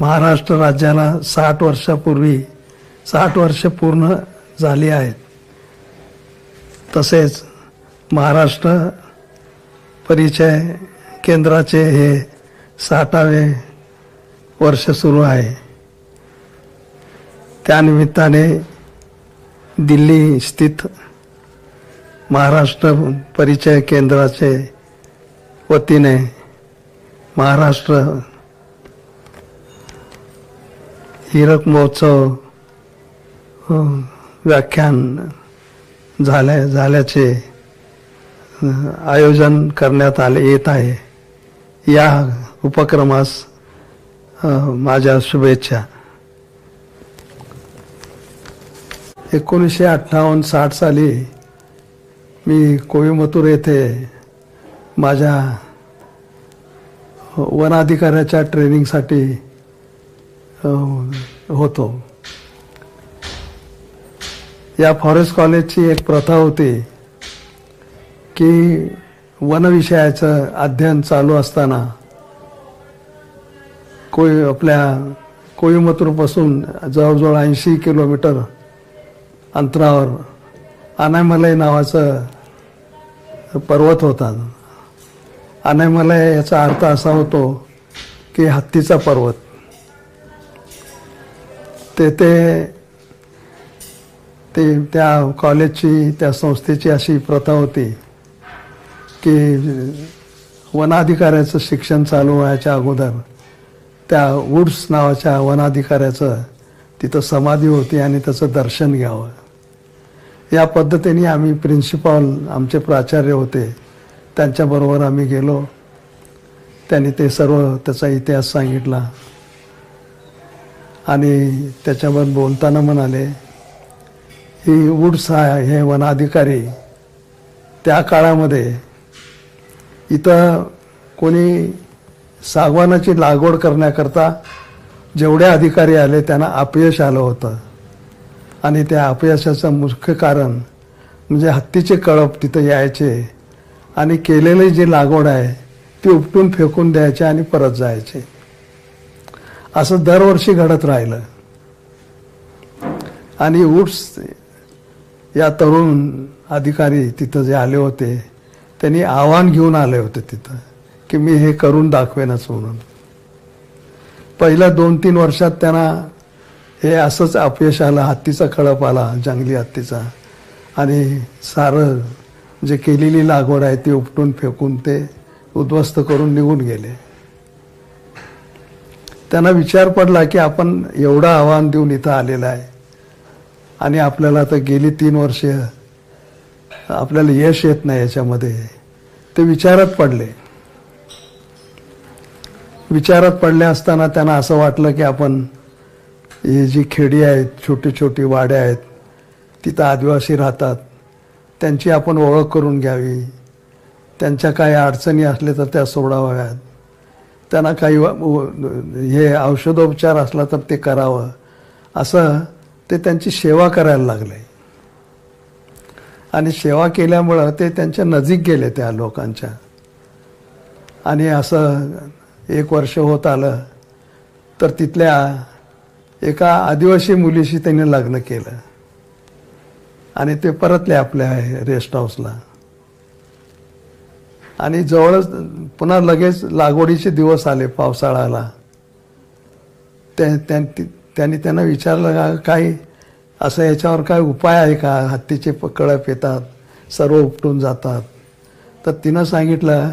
महाराष्ट्र राज्याला साठ वर्षापूर्वी साठ वर्ष पूर्ण झाली आहेत. तसेच महाराष्ट्र परिचय केंद्राचे हे साठावे वर्ष सुरू आहे. त्यानिमित्ताने दिल्ली स्थित महाराष्ट्र परिचय केंद्राचे वतीने महाराष्ट्र हिरक महोत्सव व्याख्यान झाल्या झाल्याचे आयोजन करण्यात आले येत आहे. या उपक्रमास माझ्या शुभेच्छा. एकोणीसशे अठ्ठावन्न साठ साली मी कोईमतूर येथे माझ्या वनाधिकाऱ्याच्या ट्रेनिंगसाठी होतो. या फॉरेस्ट कॉलेजची एक प्रथा होती की वनविषयाचं अध्ययन चालू असताना कोई आपल्या कोईमतूरपासून जवळजवळ ऐंशी किलोमीटर अंतरावर अनायमलय नावाचं पर्वत होता. अनायमलय याचा अर्थ असा होतो की हत्तीचा पर्वत. तेथे ते त्या कॉलेजची त्या संस्थेची अशी प्रथा होती की वनाधिकाऱ्याचं शिक्षण चालू व्हायच्या अगोदर त्या वुड्स नावाच्या वनाधिकाऱ्याचं तिथं समाधी होती आणि त्याचं दर्शन घ्यावं. या पद्धतीने आम्ही प्रिन्सिपॉल आमचे प्राचार्य होते. त्यांच्याबरोबर आम्ही गेलो. त्यांनी ते सर्व त्याचा इतिहास सांगितला. आणि त्याच्यावर बोलताना म्हणाले ही उडसा हा हे वनाधिकारी त्या काळामध्ये इथं कोणी सागवानाची लागवड करण्याकरता जेवढे अधिकारी आले त्यांना अपयश आलं होतं. आणि त्या अपयशाचं मुख्य कारण म्हणजे हत्तीचे कळप तिथं यायचे आणि केलेली जी लागवड आहे ती उपटून फेकून द्यायचे आणि परत जायचे. असं दरवर्षी घडत राहिलं. आणि उट्स या तरुण अधिकारी तिथं जे आले होते त्यांनी आव्हान घेऊन आले होते तिथं की मी हे करून दाखवेनच म्हणून. पहिल्या दोन तीन वर्षात त्यांना हे असंच अपयश आलं हत्तीचा खळप आला जंगली हत्तीचा. आणि सारं जे केलेली लागवड आहे ती उपटून फेकून ते उद्ध्वस्त करून निघून गेले. त्यांना विचार पडला की आपण एवढं आव्हान देऊन इथं आलेलं आहे. आणि आपल्याला आता गेली तीन वर्ष आपल्याला यश येत नाही याच्यामध्ये. ते विचारात पडले. विचारात पडले असताना त्यांना असं वाटलं की आपण ही जी खेडी आहेत छोटी छोटी वाड्या आहेत तिथं आदिवासी राहतात त्यांची आपण ओळख करून घ्यावी. त्यांच्या काही अडचणी असल्या तर त्या सोडाव्यात त्यांना काही हे औषधोपचार असला तर ते करावं. असं ते त्यांची सेवा करायला लागले. आणि सेवा केल्यामुळं ते त्यांच्या नजीक गेले त्या लोकांच्या. आणि असं एक वर्ष होत आलं तर तिथल्या एका आदिवासी मुलीशी त्यांनी लग्न केलं. आणि ते परतले आपल्या रेस्ट हाऊसला आणि जवळच पुन्हा लगेच लागवडीचे दिवस आले पावसाळ्याला. त्या- त्यांनी त्यांना विचारलं का काही असं याच्यावर काय उपाय आहे का? हत्तीचे कळप येतात सर्व उपटून जातात. तर तिनं सांगितलं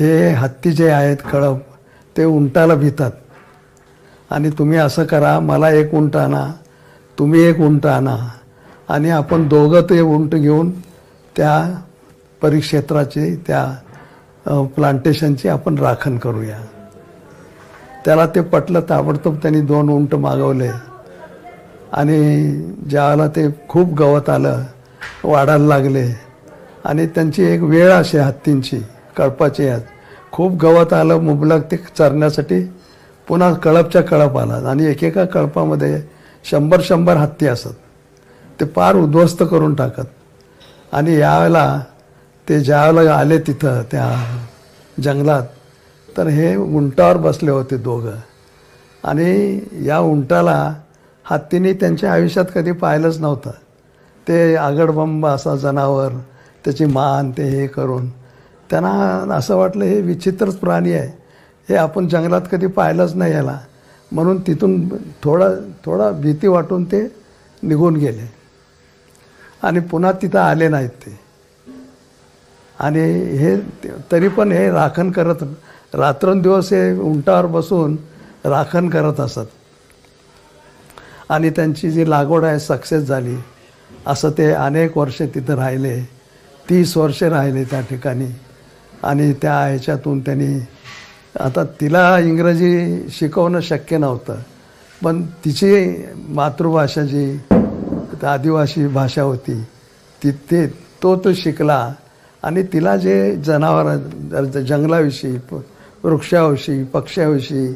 हे हत्ती जे आहेत कळप ते उंटाला भितात. आणि तुम्ही असं करा मला एक उंट आणा तुम्ही एक उंट आणा. आणि आपण दोघं ते उंट घेऊन त्या परिक्षेत्राची त्या प्लांटेशनची आपण राखण करूया. त्याला ते पटलं ताबडतोब त्यांनी दोन उंट मागवले. आणि ज्यावेळेला ते खूप गवत आलं वाढायला लागले. आणि त्यांची एक वेळ अशी हत्तींची कळपाची आहेत खूप गवत आलं मुबलक ते चरण्यासाठी पुन्हा कळपच्या कळप आला. आणि एकेका कळपामध्ये शंभर शंभर हत्ती असत. ते पार उद्ध्वस्त करून टाकत. आणि यावेळेला ते ज्यावेळेला आले तिथं त्या जंगलात तर हे उंटावर बसले होते दोघं. आणि या उंटाला हत्तीने त्यांच्या आयुष्यात कधी पाहिलंच नव्हतं. ते आगडबंब असा जनावर त्याची मान ते हे करून त्यांना असं वाटलं हे विचित्रच प्राणी आहे. हे आपण जंगलात कधी पाहिलंच नाही याला. म्हणून तिथून थोडा थोडा भीती वाटून ते निघून गेले. आणि पुन्हा तिथं आले नाहीत ते. आणि हे तरी पण हे राखण करत रात्रंदिवस हे उंटावर बसून राखण करत असत. आणि त्यांची जी लागवड आहे सक्सेस झाली असं ते अनेक वर्षे तिथं राहिले तीस वर्षे राहिले त्या ठिकाणी. आणि त्या ह्याच्यातून त्यांनी आता तिला इंग्रजी शिकवणं शक्य नव्हतं पण तिची मातृभाषा जी आदिवासी भाषा होती ती ते तो तो शिकला. आणि तिला जे जनावर जंगलाविषयी वृक्षाविषयी पक्ष्याविषयी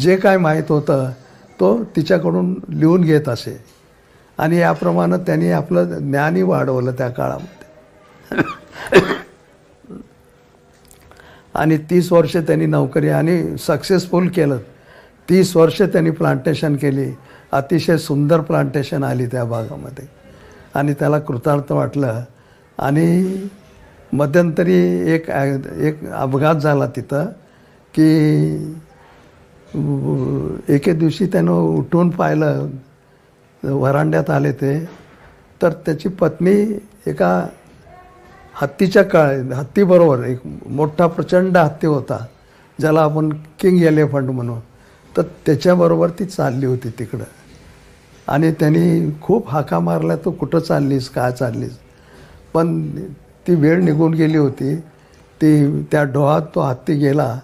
जे काय माहीत होतं तो तिच्याकडून लिहून घेत असे. आणि याप्रमाणे त्यांनी आपलं ज्ञानही वाढवलं त्या काळामध्ये. आणि तीस वर्षे त्यांनी नोकरी आणि सक्सेसफुल केलं. तीस वर्षे त्यांनी प्लांटेशन केली. अतिशय सुंदर प्लांटेशन आली त्या भागामध्ये. आणि त्याला कृतार्थ वाटलं. आणि मध्यंतरी एक एक अपघात झाला तिथं की एके दिवशी त्यानं उठून पाहिलं वरांड्यात आले ते. तर त्याची पत्नी एका हत्तीच्या काळ हत्तीबरोबर एक मोठा प्रचंड हत्ती होता ज्याला आपण किंग एलिफंट म्हणू. तर त्याच्याबरोबर ती चालली होती तिकडं. आणि त्यांनी खूप हाका मारल्या तू कुठं चाललीस काय चाललीस? पण ती वेळ निघून गेली होती. ती त्या डोहात तो हत्ती गेला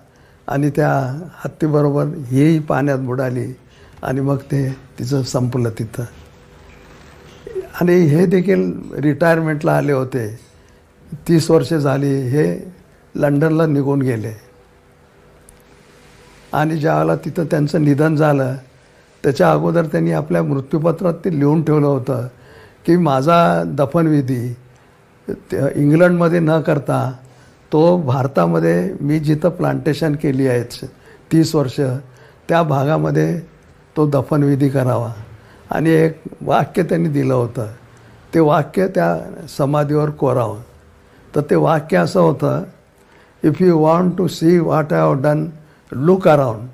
आणि त्या हत्तीबरोबर हेही पाण्यात बुडाली आणि मग ते तिचं संपलं तिथं. आणि हे देखील रिटायरमेंटला आले होते. तीस वर्षे झाली हे लंडनला निघून गेले. आणि ज्यावेळेला तिथं त्यांचं निधन झालं त्याच्या अगोदर त्यांनी आपल्या मृत्यूपत्रात ते लिहून ठेवलं होतं की माझा दफनविधी त्या इंग्लंडमध्ये न करता तो भारतामध्ये मी जिथं प्लांटेशन केली आहे तीस वर्ष त्या भागामध्ये तो दफनविधी करावा. आणि एक वाक्य त्यांनी दिलं होतं. ते वाक्य त्या समाधीवर कोरावं. तर ते वाक्य असं होतं if you want to see what I have done look around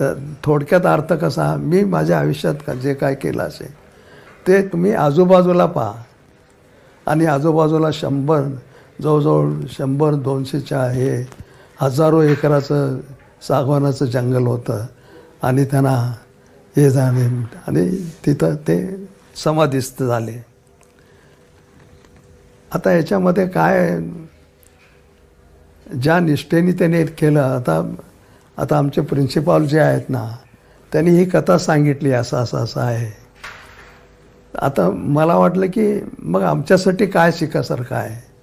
तर थोडक्यात अर्थ कसा मी माझ्या आयुष्यात का जे काय केलं असेल ते तुम्ही आजूबाजूला पहा. आणि आजूबाजूला शंभर जवळजवळ शंभर दोनशेच्या हे हजारो एकराचं सागवानाचं जंगल होतं. आणि त्यांना हे झाले. आणि तिथं ते समाधिस्थ झाले. आता याच्यामध्ये काय ज्या निष्ठेने त्याने केलं आता आता आमचे प्रिन्सिपॉल जे आहेत ना त्यांनी ही कथा सांगितली असं असं असं आहे. आता मला वाटलं की मग आमच्यासाठी काय शिकासारखं आहे?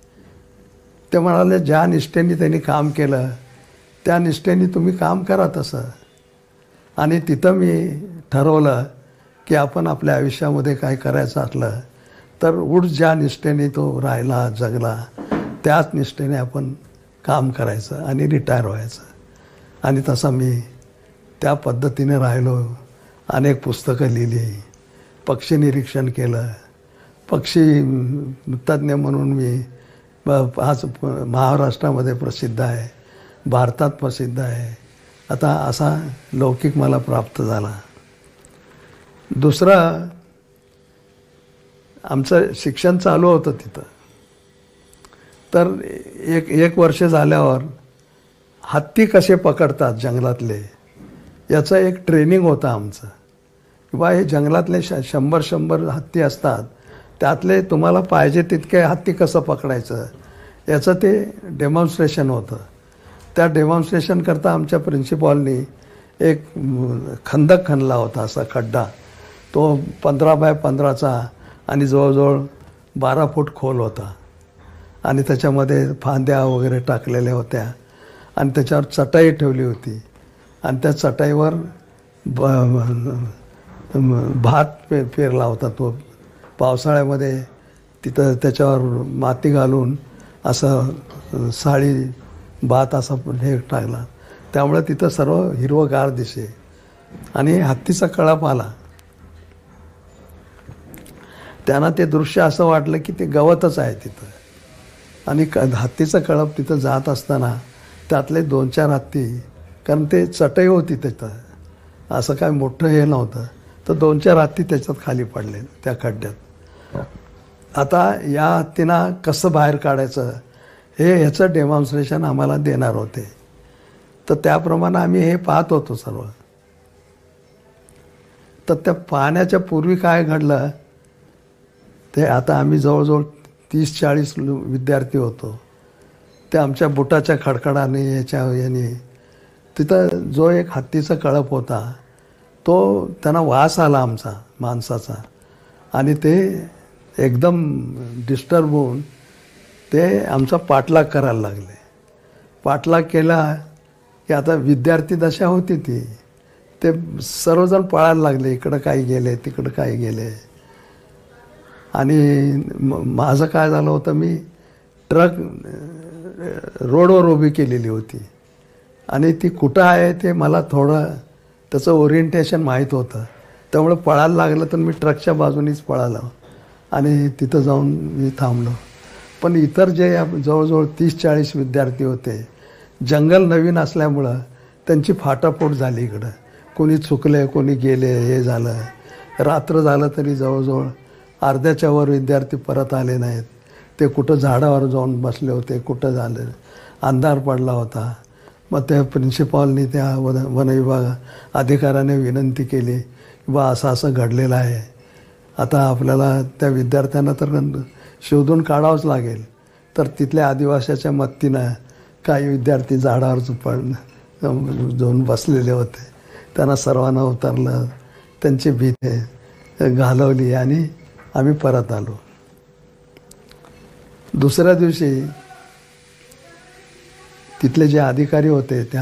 ते म्हणाले ज्या निष्ठेने त्यांनी काम केलं त्या निष्ठेने तुम्ही काम करा तसं. आणि तिथं मी ठरवलं की आपण आपल्या आयुष्यामध्ये काय करायचं असलं तर उठ ज्या निष्ठेने तो राहिला जगला त्याच निष्ठेने आपण काम करायचं आणि रिटायर व्हायचं. आणि तसं मी त्या पद्धतीने राहिलो अनेक पुस्तकं लिहिली. पक्षी निरीक्षण केलं. पक्षी तज्ज्ञ म्हणून मी आज महाराष्ट्रामध्ये प्रसिद्ध आहे. भारतात प्रसिद्ध आहे. आता असा लौकिक मला प्राप्त झाला. दुसरा आमचं शिक्षण चालू होतं तिथं. तर एक एक वर्ष झाल्यावर हत्ती कसे पकडतात जंगलातले याचं एक ट्रेनिंग होतं आमचं. किंवा हे जंगलातले श शंभर शंभर हत्ती असतात त्यातले तुम्हाला पाहिजे तितके हत्ती कसं पकडायचं याचं ते डेमॉन्स्ट्रेशन होतं. त्या डेमॉन्स्ट्रेशन करता आमच्या प्रिन्सिपॉलनी एक खंदक खणला होता असा खड्डा. तो पंधरा बाय पंधराचा आणि जवळजवळ बारा फूट खोल होता. आणि त्याच्यामध्ये फांद्या वगैरे टाकलेल्या होत्या. आणि त्याच्यावर चटाई ठेवली होती. आणि त्या चटाईवर ब भात पे पेरला होता तो. पावसाळ्यामध्ये तिथं त्याच्यावर माती घालून असं साळी भात असा हे टाकला. त्यामुळे तिथं सर्व हिरवंगार दिसे. आणि हत्तीचा कळप आला. त्यांना ते दृश्य असं वाटलं की ते गवतच आहे तिथं. आणि क हत्तीचं कळप तिथं जात असताना त्यातले दोन चार हत्ती कारण ते चटई होती तिथं. असं काय मोठं हे नव्हतं. तर दोन चार हत्ती त्याच्यात खाली पडले त्या खड्ड्यात. आता या हत्तींना कसं बाहेर काढायचं? हे ह्याचं डेमॉन्स्ट्रेशन आम्हाला देणार होते. तर त्याप्रमाणे आम्ही हे पाहत होतो सर्व. तर त्या पाहण्याच्या पूर्वी काय घडलं? ते आता आम्ही जवळजवळ तीस चाळीस विद्यार्थी होतो. ते आमच्या बुटाच्या खडखडाने याच्या याने. तिथं जो एक हत्तीचा कळप होता तो त्यांना वास आला आमचा माणसाचा. आणि ते एकदम डिस्टर्ब होऊन ते आमचा पाठलाग करायला लागले. पाठलाग केला की आता विद्यार्थी दशा होती ती. ते सर्वजण पळायला लागले इकडं काही गेले तिकडं काही गेले. आणि माझं काय झालं होतं मी ट्रक रोडवर उभी केलेली होती. आणि ती कुठं आहे ते मला थोडं त्याचं ओरिएंटेशन माहीत होतं. त्यामुळे पळायला लागलं तर मी ट्रकच्या बाजूनीच पळालो. आणि तिथं जाऊन मी थांबलो. पण इतर जे जवळजवळ तीस चाळीस विद्यार्थी होते जंगल नवीन असल्यामुळं त्यांची फाटाफूट झाली इकडं. कोणी चुकले कोणी गेले हे झालं. रात्र झालं तरी जवळजवळ अर्ध्याच्या वर विद्यार्थी परत आले नाहीत. ते कुठं झाडावर जाऊन बसले होते कुठं झालं अंधार पडला होता. मग त्या प्रिन्सिपॉलनी त्या वन वनविभाग अधिकाऱ्याने विनंती केली की बा असं असं घडलेलं आहे. आता आपल्याला त्या विद्यार्थ्यांना तर शोधून काढावंच लागेल. तर तिथल्या आदिवासाच्या मत्तीनं काही विद्यार्थी झाडावर पण जाऊन बसलेले होते. त्यांना सर्वांना उतरलं त्यांची भीती घालवली आणि आम्ही परत आलो. दुसऱ्या दिवशी तिथले जे अधिकारी होते त्या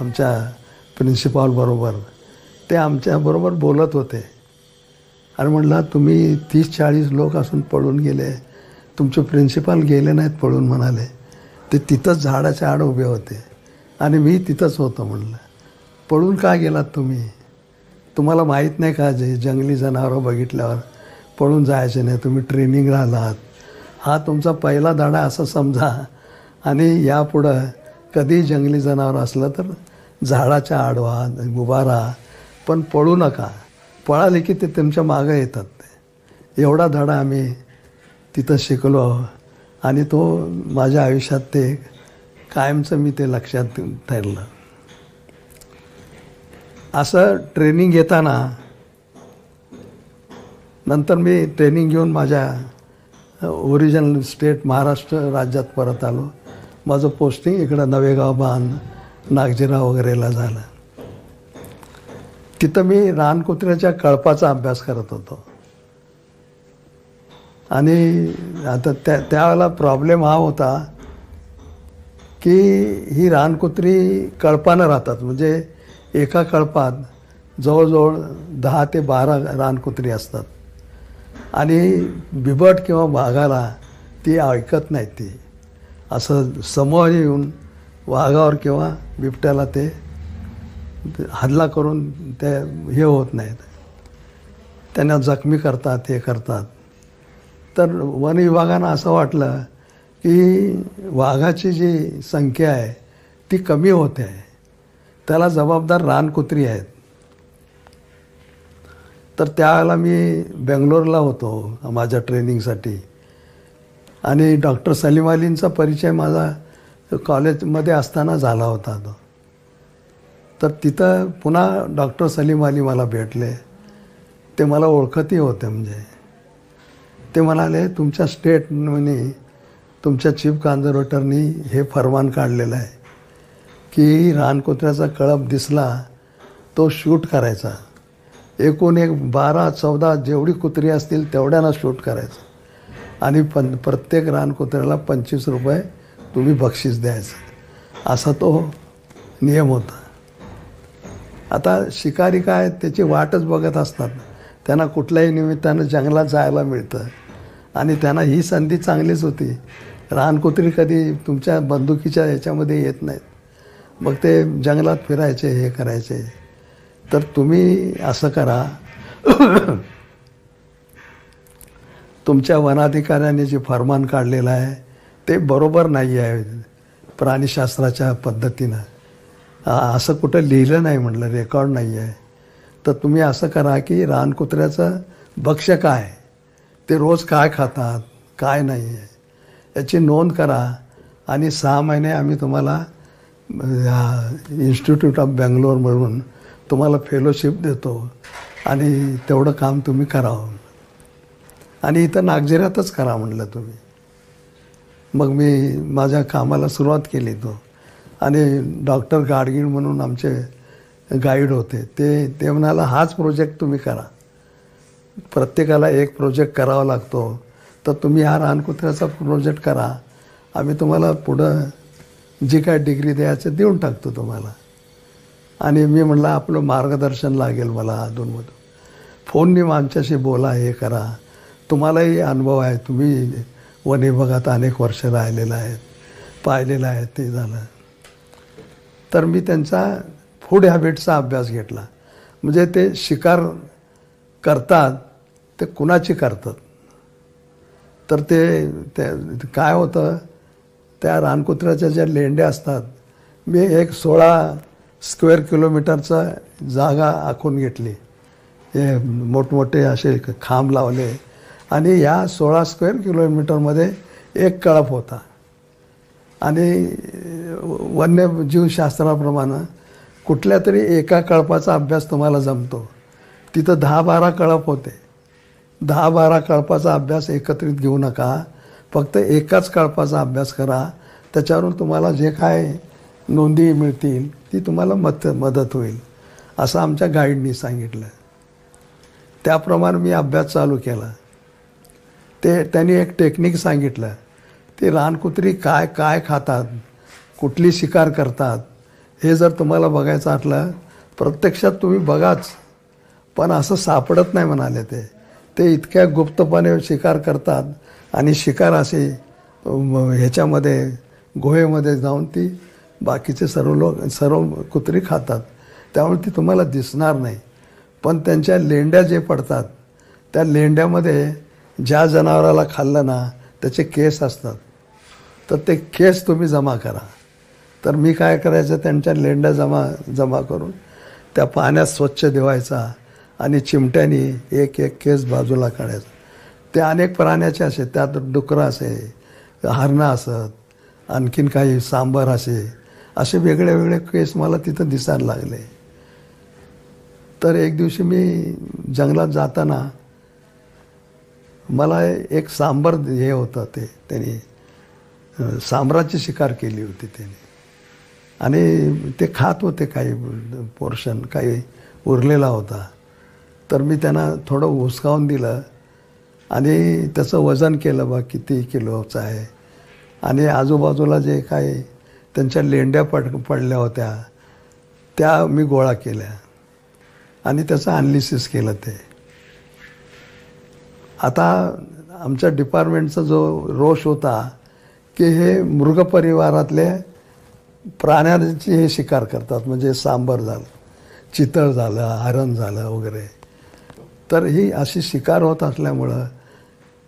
आमच्या प्रिन्सिपॉलबरोबर ते आमच्याबरोबर बोलत होते. आणि म्हटलं तुम्ही तीस चाळीस लोक असून पळून गेले. तुमचे प्रिन्सिपाल गेले नाहीत पळून म्हणाले. ते तिथंच झाडाच्या आड उभे होते. आणि मी तिथंच होतो म्हणलं. पळून का गेलात तुम्ही? तुम्हाला माहीत नाही का जे जंगली जनावरं बघितल्यावर पळून जायचे नाही? तुम्ही ट्रेनिंग राहिलात. हा तुमचा पहिला धडा असं समजा. आणि यापुढं कधी जंगली जनावर असलं तर झाडाच्या आडवा गुबारा पण पळू नका. पळाले की ते तुमच्या मागं येतात. ते एवढा धडा आम्ही तिथं शिकलो आणि तो माझ्या आयुष्यात ते कायमचं मी ते लक्षात ठरलं असं ट्रेनिंग घेताना नंतर मी ट्रेनिंग घेऊन माझ्या ओरिजिनल स्टेट महाराष्ट्र राज्यात परत आलो. माझं पोस्टिंग इकडं नवेगाव बांध नागजिरा वगैरेला झालं. तिथं मी रानकुत्र्याच्या कळपाचा अभ्यास करत होतो. आणि आता त्या त्यावेळेला प्रॉब्लेम हा होता की ही रानकुत्री कळपानं राहतात. म्हणजे एका कळपात जवळजवळ दहा ते बारा रानकुत्री असतात. आणि बिबट किंवा वाघाला ती ऐकत नाही ती. असं समोर येऊन वाघावर किंवा बिबट्याला ते हल्ला करून ते हे होत नाहीत. त्यांना जखमी करतात हे करतात. तर वन विभागानं असं वाटलं की वाघाची जी संख्या आहे ती कमी होते. आहे त्याला जबाबदार रानकुत्री आहेत. तर त्यावेळेला मी बेंगलोरला होतो माझ्या ट्रेनिंगसाठी. आणि डॉक्टर सलीम अलींचा परिचय माझा कॉलेजमध्ये असताना झाला होता तो. तर तिथं पुन्हा डॉक्टर सलीम अली मला भेटले. ते मला ओळखतही होते म्हणजे. ते म्हणाले तुमच्या स्टेटनी तुमच्या चीफ कॉन्झर्वेटरनी हे फरमान काढलेलं आहे की रानकुत्र्याचा कळप दिसला तो शूट करायचा. एकूण एक बारा चौदा जेवढी कुत्री असतील तेवढ्यांना शूट करायचं. आणि पण प्रत्येक रानकुत्र्याला पंचवीस रुपये तुम्ही बक्षीस द्यायचं. असा तो नियम होता. आता शिकारी काय त्याची वाटच बघत असतात. त्यांना कुठल्याही निमित्तानं जंगलात जायला मिळतं. आणि त्यांना ही संधी चांगलीच होती. रानकुत्री कधी तुमच्या बंदुकीच्या याच्यामध्ये येत नाहीत. मग ते जंगलात फिरायचे हे करायचे. तर तुम्ही असं करा. तुमच्या वनाधिकाऱ्याने जे फरमान काढलेलं आहे ते बरोबर नाही आहे प्राणीशास्त्राच्या पद्धतीनं. असं कुठं लिहिलं नाही म्हटलं रेकॉर्ड नाही आहे. तर तुम्ही असं करा की रानकुत्र्याचं भक्ष काय? ते रोज काय खातात काय नाही आहे. याची नोंद करा आणि सहा महिने आम्ही तुम्हाला इन्स्टिट्यूट ऑफ बँगलोर म्हणून तुम्हाला फेलोशिप देतो आणि तेवढं काम तुम्ही करावं. आणि इथं नागझिरातच करा म्हटलं तुम्ही. मग मी माझ्या कामाला सुरुवात केली तो. आणि डॉक्टर गाडगीळ म्हणून आमचे गाईड होते. ते ते म्हणाला हाच प्रोजेक्ट तुम्ही करा. प्रत्येकाला एक प्रोजेक्ट करावा लागतो. तर तुम्ही हा रानकुत्र्याचा प्रोजेक्ट करा. आम्ही तुम्हाला पुढं जी काय डिग्री द्यायचं देऊन टाकतो तुम्हाला. आणि मी म्हणलं आपलं मार्गदर्शन लागेल मला अधूनमधून. फोनने आमच्याशी बोला हे करा. तुम्हालाही अनुभव आहे. तुम्ही वन विभागात अनेक वर्ष राहिलेलं आहेत पाहिलेलं आहे ते झालं. तर मी त्यांचा फूड हॅबिटचा अभ्यास घेतला. म्हणजे ते शिकार करतात ते कुणाची करतात? तर ते ते काय होतं? त्या रानकुत्र्याच्या ज्या लेंड्या असतात मी एक सोळा स्क्वेअर किलोमीटरचा जागा आखून घेतली. हे मोठमोठे असे खांब लावले. आणि या सोळा स्क्वेअर किलोमीटरमध्ये एक कळप होता. आणि वन्यजीवशास्त्राप्रमाणे कुठल्या तरी एका कळपाचा अभ्यास तुम्हाला जमतो. तिथं दहा बारा कळप होते. दहा बारा कळपाचा अभ्यास एकत्रित घेऊ नका. फक्त एकाच कळपाचा अभ्यास करा. त्याच्यावरून तुम्हाला जे काय नोंदी मिळतील ती तुम्हाला मत मदत होईल असं आमच्या गाईडनी सांगितलं. त्याप्रमाणे मी अभ्यास चालू केला. ते त्यांनी एक टेक्निक सांगितलं. ते रानकुत्री काय काय खातात कुठली शिकार करतात हे जर तुम्हाला बघायचं असलं प्रत्यक्षात तुम्ही बघाच. पण असं सापडत नाही म्हणाले ते. ते इतक्या गुप्तपणे शिकार करतात आणि शिकार असे ह्याच्यामध्ये गुहेमध्ये जाऊन ती बाकीचे सर्व लोक सर्व कुत्री खातात. त्यामुळे ती तुम्हाला दिसणार नाही. पण त्यांच्या लेंड्या जे पडतात त्या लेंड्यामध्ये ज्या जनावराला खाल्लं ना त्याचे केस असतात. तर ते केस तुम्ही जमा करा. तर मी काय करायचं त्यांच्या लेंड्या जमा जमा करून त्या पाण्यात स्वच्छ देवायचा आणि चिमट्यानी एक एक केस बाजूला काढायचा. ते अनेक प्राण्याचे असे त्यात डुकरं असे हरणं असत आणखीन काही सांबर असे असे वेगळे वेगळे केस मला तिथं दिसायला लागले. तर एक दिवशी मी जंगलात जाताना मला एक सांबर हे होतं ते त्यांनी सांबराची शिकार केली होती त्यांनी. आणि ते खात होते काही पोर्शन काही उरलेला होता. तर मी त्यांना थोडं हुसकावून दिलं आणि त्याचं वजन केलं बा किती किलोचं आहे. आणि आजूबाजूला जे काही त्यांच्या लेंड्या पड पडल्या होत्या त्या मी गोळा केल्या. आणि त्याचं अनालिसिस केलं ते. आता आमच्या डिपार्टमेंटचा जो रोष होता की हे मृगपरिवारातले प्राण्यांची हे शिकार करतात. म्हणजे सांबर झालं चितळ झालं हरण झालं वगैरे. तर ही अशी शिकार होत असल्यामुळं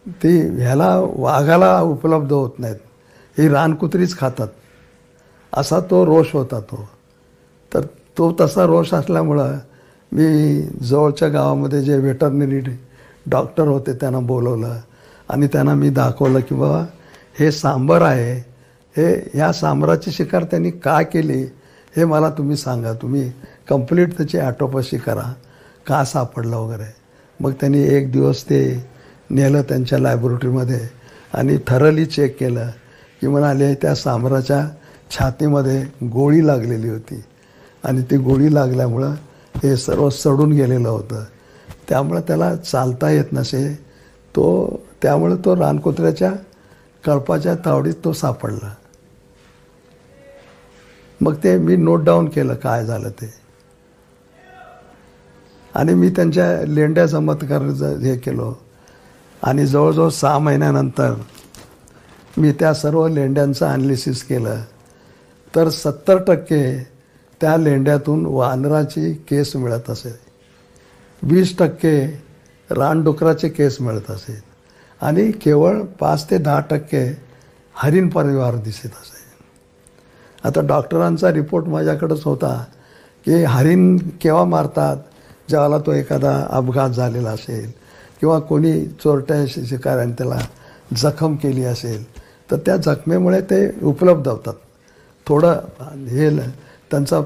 ती ह्याला वाघाला उपलब्ध होत नाहीत. ही रानकुत्रीच खातात. असा तो रोष होता तो. तर तो तसा रोष असल्यामुळं मी जवळच्या गावामध्ये जे व्हेटरनरी डॉक्टर होते त्यांना बोलवलं. आणि त्यांना मी दाखवलं की बाबा हे सांबर आहे. हे ह्या सांबराची शिकार त्यांनी का केली हे मला तुम्ही सांगा. तुम्ही कंप्लीट त्याची ॲटोपशी करा. का सापडलं वगैरे. मग त्यांनी एक दिवस ते नेलं त्यांच्या लायब्रोटरीमध्ये आणि थरली चेक केलं की म्हणाले त्या सांबराच्या छातीमध्ये गोळी लागलेली होती. आणि ती गोळी लागल्यामुळं हे सर्व सडून गेलेलं होतं. त्यामुळं त्याला चालता येत नसे. तो त्यामुळे तो रानकुत्र्याच्या कळपाच्या तावडीत तो सापडला. मग ते मी नोट डाऊन केलं काय झालं ते. आणि मी त्यांच्या लेंड्या जमत हे केलो. आणि जवळजवळ सहा महिन्यानंतर मी त्या सर्व लेंड्यांचं अनालिसिस केलं. तर सत्तर टक्के त्या लेंड्यातून वानराची केस मिळत असे. वीस टक्के रानडुकराचे केस मिळत असे आणि केवळ पाच ते दहा टक्के हरिण परिवार दिसत असे आता डॉक्टरांचा रिपोर्ट माझ्याकडंच होता की हरिण केव्हा मारतात ज्याला तो एखादा अपघात झालेला असेल किंवा कोणी चोरट्या शिकाऱ्याने त्याला जखम केली असेल तर त्या जखमेमुळे ते उपलब्ध होतात. थोडं हे त्यांचा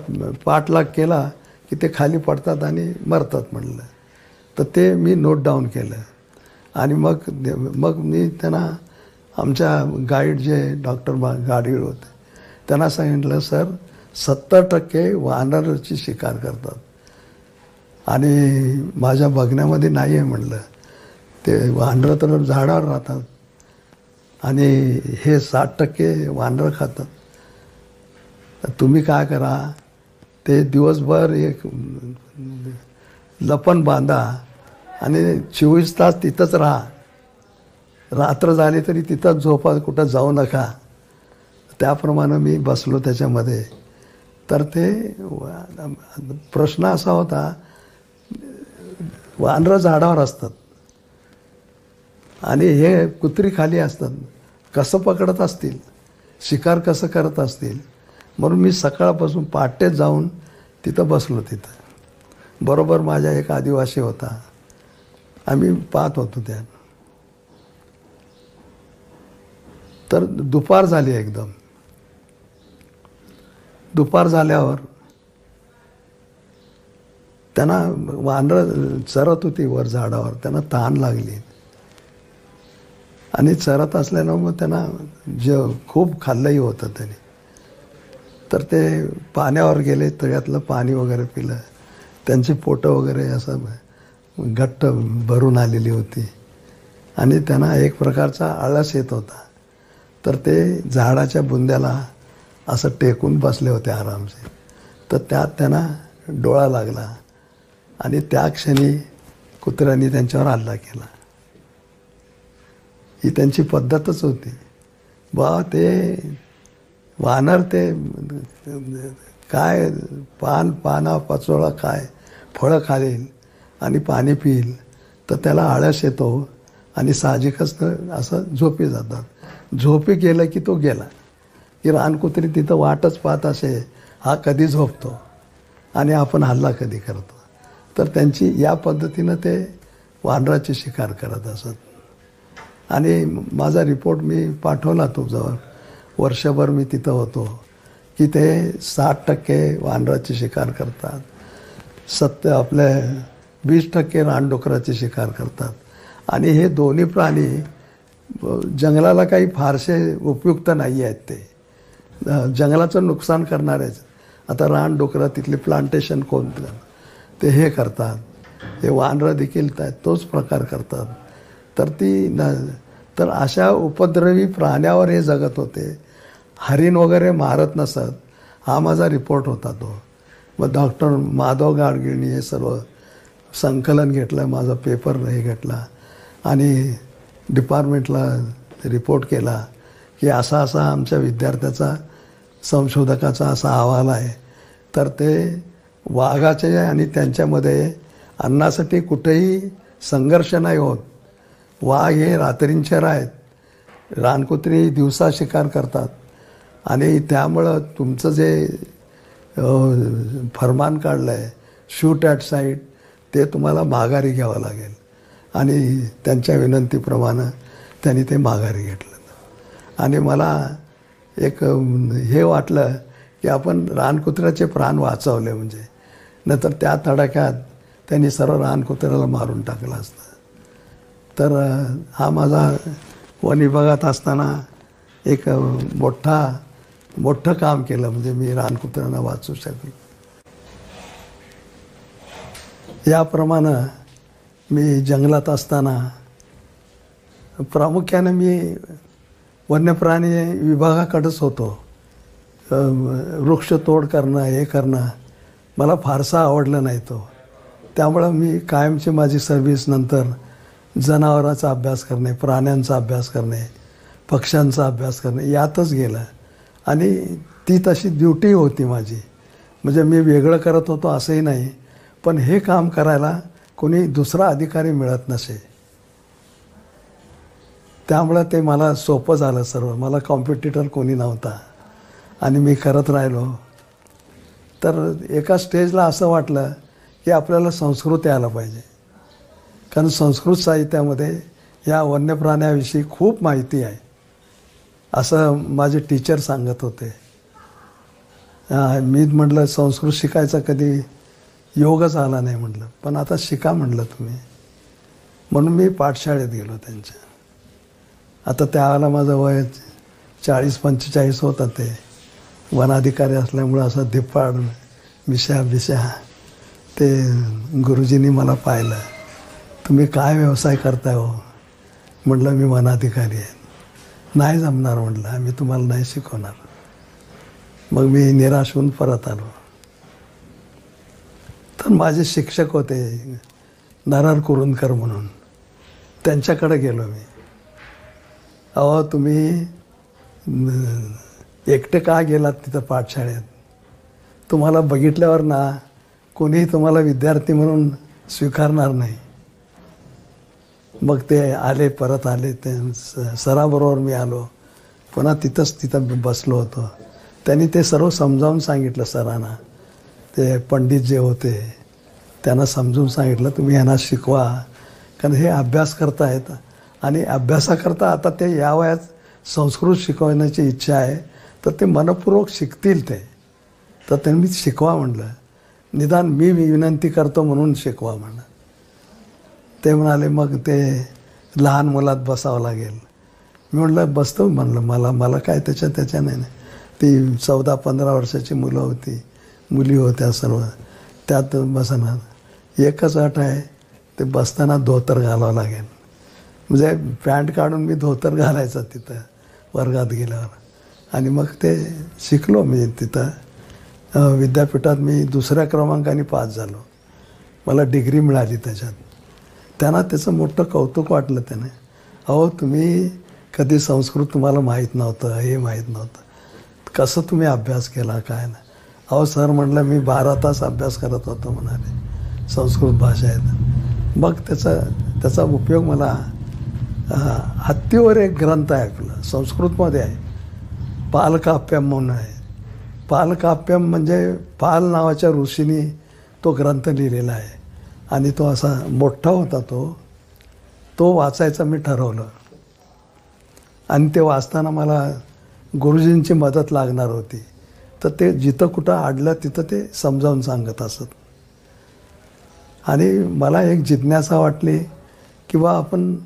पाठलाग केला की ते खाली पडतात आणि मरतात म्हणलं. तर ते मी नोट डाऊन केलं. आणि मग मग मी त्यांना आमच्या गाईड जे डॉक्टर गाडीवर होते त्यांना सांगितलं सर सत्तर टक्के वानरची शिकार करतात. आणि माझ्या बघण्यामध्ये नाही आहे म्हणलं. ते वानरं तर झाडावर राहतात. आणि हे साठ टक्के वानरं खातात. तर तुम्ही काय करा? ते दिवसभर एक लपण बांधा आणि चोवीस तास तिथंच राहा. रात्र झाली तरी तिथंच झोपा कुठं जाऊ नका. त्याप्रमाणे मी बसलो त्याच्यामध्ये. तर ते प्रश्न असा होता वानरं झाडावर असतात. आणि हे कुत्री खाली असतात. कसं पकडत असतील? शिकार कसं करत असतील? म्हणून मी सकाळपासून पहाटेच जाऊन तिथं बसलो तिथं. बरोबर माझ्या एक आदिवासी होता. आम्ही पाहत होतो त्या. तर दुपार झाली एकदम. दुपार झाल्यावर त्यांना वानरं चरत होती वर झाडावर. त्यांना तहान लागली. आणि चरत असल्यानं मग त्यांना जे खूप खाल्लंही होतं त्याने. तर ते पाण्यावर गेले तळ्यातलं पाणी वगैरे पिलं. त्यांची पोटं वगैरे असं घट्ट भरून आलेली होती. आणि त्यांना एक प्रकारचा आळस येत होता. तर ते झाडाच्या बुंद्याला असं टेकून बसले होते आरामसे तर त्यात त्यांना डोळा लागला. आणि त्या क्षणी कुत्र्यांनी त्यांच्यावर हल्ला केला. ही त्यांची पद्धतच होती. बा ते वानर ते काय पान पाना पाचोळा काय फळं खालील आणि पाणी पिईल तर त्याला आळस येतो आणि साहजिकच तर असं झोपी जातात. झोपी गेलं की तो गेला. की रानकुत्री तिथं वाटच पाहत असे हा कधी झोपतो? आणि आपण हल्ला कधी करतो? तर त्यांची या पद्धतीनं ते वानराची शिकार करत असत. आणि माझा रिपोर्ट मी पाठवला तुझ्यावर वर्षभर मी तिथं होतो की ते साठ टक्के वानराची शिकार करतात सत्य आपले वीस टक्के रानडुकराची शिकार करतात. आणि हे दोन्ही प्राणी जंगलाला काही फारसे उपयुक्त नाही आहेत ते. जंगलाचं नुकसान करणारेच. आता रानडुकरं तिथले प्लांटेशन कोण ते हे करतात. ते वानरं देखील तोच प्रकार करतात. तर ती न तर अशा उपद्रवी प्राण्यावर हे जगत होते. हरिण वगैरे मारत नसत. हा माझा रिपोर्ट होता तो. मग डॉक्टर माधव गाडगिळणी हे सर्व संकलन घेतलं माझा पेपर हे घेतला आणि डिपार्टमेंटला रिपोर्ट केला की असा असा आमच्या विद्यार्थ्याचा संशोधकाचा असा अहवाल आहे. तर ते वाघाचे आणि त्यांच्यामध्ये अन्नासाठी कुठेही संघर्ष नाही होत. वाघ हे रात्रींचर आहेत. रानकुत्री दिवसा शिकार करतात. आणि त्यामुळं तुमचं जे फरमान काढलं आहे शूट ॲट साईट ते तुम्हाला माघारी घ्यावं लागेल. आणि त्यांच्या विनंतीप्रमाणे त्यांनी ते माघारी घेतलं. आणि मला एक हे वाटलं की आपण रानकुत्र्याचे प्राण वाचवले म्हणजे. नंतर त्या तडाख्यात त्यांनी सर्व रानकुत्र्याला मारून टाकलं असतं. तर हा माझा वन विभागात असताना एक मोठा मोठं काम केलं. म्हणजे मी रानकुत्र्यांना वाचू शकेन याप्रमाणे मी जंगलात असताना प्रामुख्याने मी वन्यप्राणी विभागाकडेच होतो. वृक्षतोड करणं हे करणं मला फारसा आवडलं नाही तो. त्यामुळं मी कायमची माझी सर्व्हिस नंतर जनावराचा अभ्यास करणे प्राण्यांचा अभ्यास करणे पक्ष्यांचा अभ्यास करणे यातच गेलं. आणि ती तशी ड्युटी होती माझी. म्हणजे मी वेगळं करत होतो असंही नाही पण हे काम करायला कोणी दुसरा अधिकारी मिळत नसे. त्यामुळं ते मला सोपं झालं सर्व. मला कॉम्पिटिटर कोणी नव्हता. आणि मी करत राहिलो. तर एका स्टेजला असं वाटलं की आपल्याला संस्कृती यायला पाहिजे. कारण संस्कृत साहित्यामध्ये या वन्य प्राण्याविषयी खूप माहिती आहे. असं माझे टीचर सांगत होते. मी म्हटलं संस्कृत शिकायचा कधी योगच आला नाही म्हटलं. पण आता शिका म्हटलं तुम्ही. म्हणून मी पाठशाळेत गेलो त्यांच्या. आता त्यावेळेला माझं वय चाळीस पंचेचाळीस होतं ते वनाधिकारी असल्यामुळं असं धिप्पाड मिशा बिशा ते गुरुजींनी मला पाहिलं. तुम्ही काय व्यवसाय करताय हो? म्हटलं मी वनाधिकारी आहे. नाही जमणार म्हटलं आम्ही तुम्हाला नाही शिकवणार. मग मी निराश होऊन परत आलो. तर माझे शिक्षक होते नारार कुरुंदकर म्हणून. त्यांच्याकडे गेलो मी. अहो तुम्ही एकटे का गेलात तिथं पाठशाळेत? तुम्हाला बघितल्यावर ना कोणीही तुम्हाला विद्यार्थी म्हणून स्वीकारणार नाही. मग ते आले परत आले ते सराबरोबर मी आलो. पुन्हा तिथंच तिथं बसलो होतो. त्यांनी ते सर्व समजावून सांगितलं सरांना. ते पंडित जे होते त्यांना समजून सांगितलं तुम्ही यांना शिकवा. कारण हे अभ्यास करतायत आणि अभ्यासाकरता आता ते या वयात संस्कृत शिकवण्याची इच्छा आहे तर ते मनपूर्वक शिकतील ते. तर त्यांनी शिकवा म्हणलं. निदान मी विनंती करतो म्हणून शिकवा म्हणलं. ते म्हणाले मग ते लहान मुलात बसावं लागेल. मी म्हटलं बसतो. म्हणलं मला मला काय त्याच्या त्याच्या नाही ती चौदा पंधरा वर्षाची मुलं होती मुली होत्या सर्व. त्यात बसणार एकच अट आहे ते बसताना धोतर घालावं लागेल. म्हणजे पॅन्ट काढून मी धोतर घालायचं तिथं वर्गात गेल्यावर. आणि मग ते शिकलो मी तिथं. विद्यापीठात मी दुसऱ्या क्रमांकाने पास झालो. मला डिग्री मिळाली त्याच्यात. त्यांना त्याचं मोठं कौतुक वाटलं त्याने. अहो तुम्ही कधी संस्कृत तुम्हाला माहीत नव्हतं हे माहीत नव्हतं. कसं तुम्ही अभ्यास केला काय ना अहो सर म्हटलं मी बारा तास अभ्यास करत होतो म्हणाले संस्कृत भाषा आहे मग त्याचा त्याचा उपयोग मला हत्तीवर एक ग्रंथ आहे आपलं संस्कृतमध्ये आहे. पालकाप्यम म्हणून आहे. पालकाप्यम म्हणजे पाल नावाच्या ऋषीने तो ग्रंथ लिहिलेला आहे. आणि तो असा मोठा होता तो तो वाचायचा मी ठरवलं. आणि ते वाचताना मला गुरुजींची मदत लागणार होती. तर ते जिथं कुठं आडलं तिथं ते समजावून सांगत असत. आणि मला एक जिज्ञासा वाटली किंवा आपण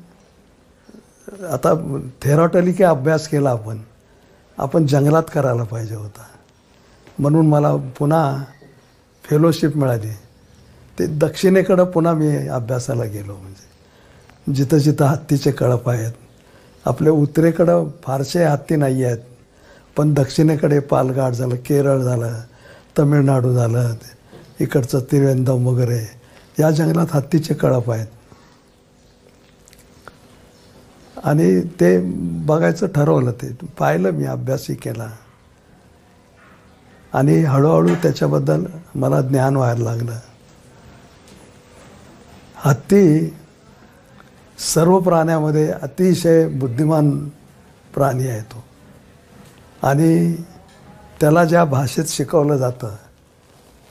आता थेरॉटली अभ्यास केला आपण आपण जंगलात करायला पाहिजे होता. म्हणून मला पुन्हा फेलोशिप मिळाली. ते दक्षिणेकडं पुन्हा मी अभ्यासाला गेलो म्हणजे. जिथं जिथं हत्तीचे कळप आहेत. आपल्या उत्तरेकडं फारसे हत्ती नाही आहेत. पण दक्षिणेकडे पालघाट झालं केरळ झालं तमिळनाडू झालं इकडचं त्रिवेंदम वगैरे या जंगलात हत्तीचे कळप आहेत. आणि ते बघायचं ठरवलं ते पाहिलं मी अभ्यासही केला. आणि हळूहळू त्याच्याबद्दल मला ज्ञान व्हायला लागलं. हत्ती सर्व प्राण्यामध्ये अतिशय बुद्धिमान प्राणी आहे तो. आणि त्याला ज्या भाषेत शिकवलं जातं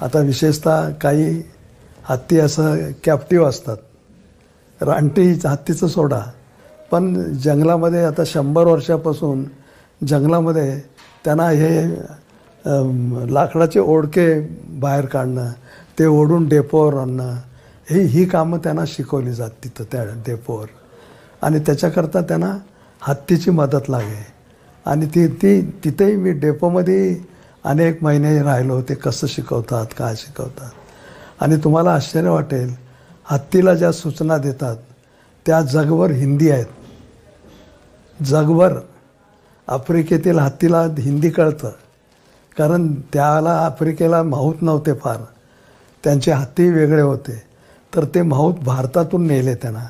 आता विशेषतः काही हत्ती असं कॅप्टिव्ह असतात. रानटी हत्तीचं सोडा. पण जंगलामध्ये आता शंभर वर्षापासून जंगलामध्ये त्यांना हे लाकडाचे ओढके बाहेर काढणं ते ओढून डेपोवर आणणं ही ही कामं त्यांना शिकवली जात तिथं त्या डेपोवर आणि त्याच्याकरता त्यांना हत्तीची मदत लागे आणि ती ती तिथेही मी डेपोमध्ये अनेक महिने राहिलो ते कसं शिकवतात काय शिकवतात. आणि तुम्हाला आश्चर्य वाटेल हत्तीला ज्या सूचना देतात त्या जगभर हिंदी आहेत. जगभर आफ्रिकेतील हत्तीला हिंदी कळतं. कारण त्याला आफ्रिकेला माहूत नव्हते फार. त्यांचे हत्ती वेगळे होते. तर ते माऊत भारतातून नेले त्यांना.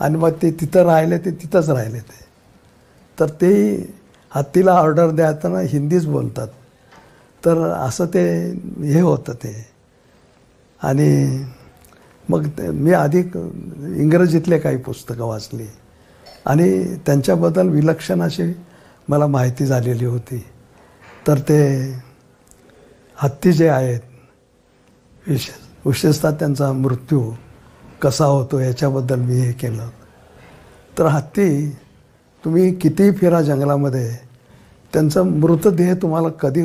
आणि मग ते तिथं राहिले ते तिथंच राहिले ते. तर ते हत्तीला ऑर्डर द्याताना हिंदीच बोलतात. तर असं ते हे होतं ते. आणि मग ते- मी आधी इंग्रजीतले काही पुस्तकं वाचली. आणि त्यांच्याबद्दल विलक्षण अशी मला माहिती झालेली होती. तर ते हत्ती जे आहेत विशेष विशेषतः त्यांचा मृत्यू कसा होतो याच्याबद्दल मी हे केलं. तर हत्ती तुम्ही कितीही फिरा जंगलामध्ये त्यांचा मृतदेह तुम्हाला कधी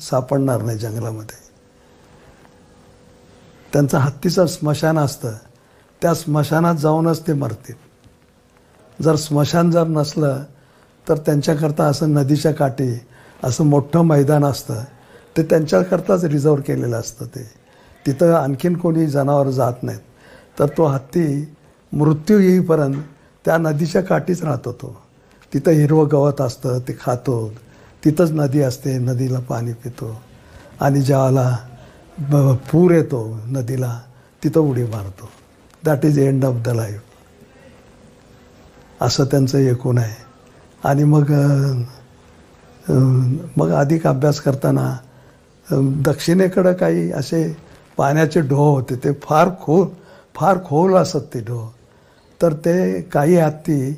सापडणार नाही जंगलामध्ये. त्यांचं हत्तीचं स्मशान असतं त्या स्मशानात जाऊनच ते मरतील. जर स्मशान जर नसलं तर त्यांच्याकरता असं नदीच्या काठी असं मोठं मैदान असतं ते त्यांच्याकरताच रिझर्व केलेलं असतं ते. तिथं आणखीन कोणी जनावर जात नाहीत. तर तो हत्ती मृत्यू येईपर्यंत त्या नदीच्या काठीच राहतो तो तिथं हिरवं गवत असतं ते खातो. तिथंच नदी असते नदीला पाणी पितो. आणि ज्यावेळेला ब- पूर येतो नदीला तिथं उडी मारतो. That is end of the life असं त्यांचं एकूण आहे. आणि मग मग अधिक अभ्यास करताना दक्षिणेकडं काही असे पाण्याचे ढोह होते ते फार खोल फार खोल असत ते ढोह तर ते काही हत्ती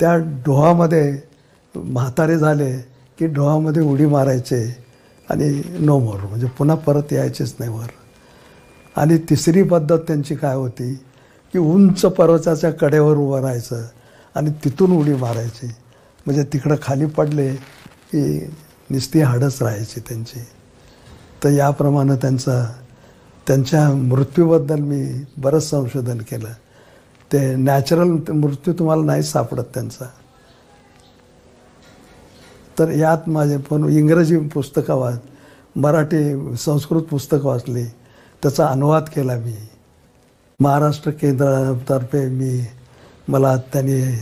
त्या डोहामध्ये म्हातारे झाले की डोहामध्ये उडी मारायचे आणि नो मोर म्हणजे पुन्हा परत यायचेच नाही वर. आणि तिसरी पद्धत त्यांची काय होती की उंच पर्वताच्या कडेवर उभं राहायचं आणि तिथून उडी मारायची. म्हणजे तिकडं खाली पडले की निस्ती हाडच राहायची त्यांची. तर याप्रमाणे त्यांचा त्यांच्या मृत्यूबद्दल मी बरंच संशोधन केलं. ते नॅचरल मृत्यू तुम्हाला नाही सापडत त्यांचा. तर यात माझे पण इंग्रजी पुस्तकं वाच मराठी संस्कृत पुस्तकं वाचली. त्याचा अनुवाद केला मी. महाराष्ट्र केंद्रातर्फे मी मला त्यांनी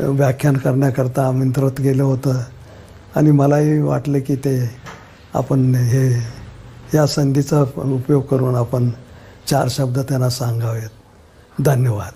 व्याख्यान करण्याकरता आमंत्रित गेलं होतं. आणि मलाही वाटलं की ते आपण हे या संधीचा उपयोग करून आपण चार शब्द त्यांना सांगावेत. धन्यवाद.